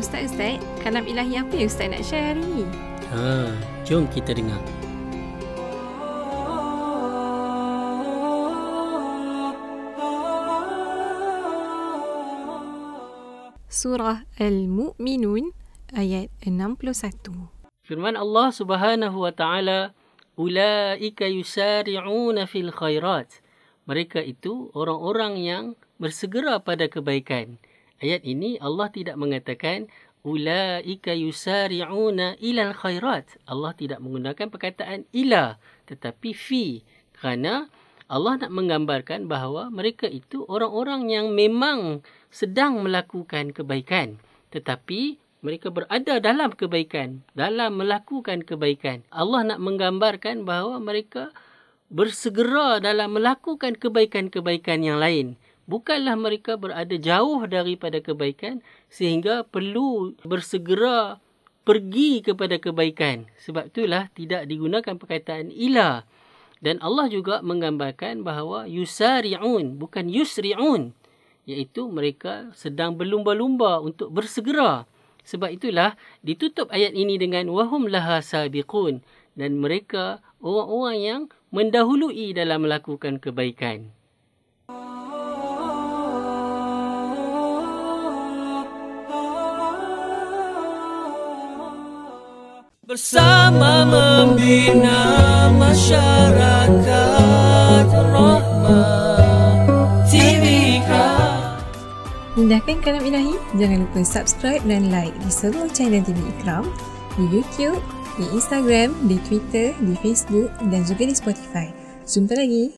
Ustaz Ustaz, kalam ilahi apa yang Ustaz nak share hari ni? Ha, jom kita dengar. Surah Al-Mu'minun ayat 61. Firman Allah Subhanahu wa taala, "Ulaika yusari'una fil khairat." Mereka itu orang-orang yang bersegera pada kebaikan. Ayat ini Allah tidak mengatakan ulaika yusari'una ilal khairat. Allah tidak menggunakan perkataan ila tetapi fi kerana Allah nak menggambarkan bahawa mereka itu orang-orang yang memang sedang melakukan kebaikan tetapi mereka berada dalam kebaikan dalam melakukan kebaikan Allah nak menggambarkan bahawa mereka bersegera dalam melakukan kebaikan-kebaikan yang lain bukanlah mereka berada jauh daripada kebaikan sehingga perlu bersegera pergi kepada kebaikan sebab itulah tidak digunakan perkataan ila dan Allah juga menggambarkan bahawa yusari'un bukan yusri'un iaitu mereka sedang berlumba-lumba untuk bersegera. Sebab itulah ditutup ayat ini dengan wahum laha sabiqun dan mereka orang-orang yang mendahului dalam melakukan kebaikan. Bersama membina masyarakat rahmat TVK. Indahkan kalam ilahi? Jangan lupa subscribe dan like di semua channel TV Ikram, di YouTube, di Instagram, di Twitter, di Facebook dan juga di Spotify. Jumpa lagi.